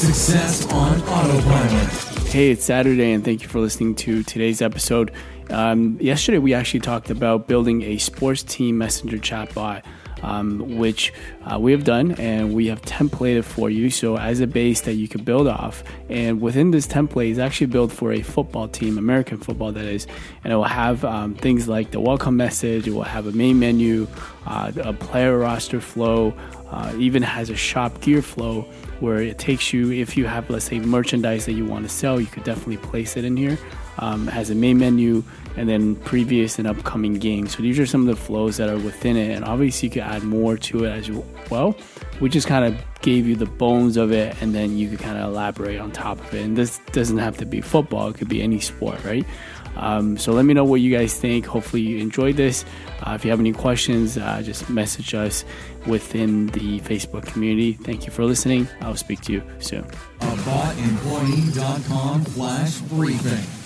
Success on Autopilot. Hey, it's Saturday, and thank you for listening to today's episode. Um, yesterday, we actually talked about building a sports team messenger chatbot um, which uh, we have done and we have templated for you. So, as a base that you can build off, and within this template is actually built for a football team, American football, that is, and it will have um, things like the welcome message, it will have a main menu, uh, a player roster flow, uh, even has a shop gear flow where it takes you if you have let's say merchandise that you want to sell you could definitely place it in here um, has a main menu and then previous and upcoming games. So these are some of the flows that are within it, and obviously you could add more to it as well. We just kind of gave you the bones of it, and then you could kind of elaborate on top of it. And this doesn't have to be football; it could be any sport, right? Um, so let me know what you guys think. Hopefully you enjoyed this. Uh, if you have any questions, uh, just message us within the Facebook community. Thank you for listening. I'll speak to you soon. AboutEmployee.com slash briefing.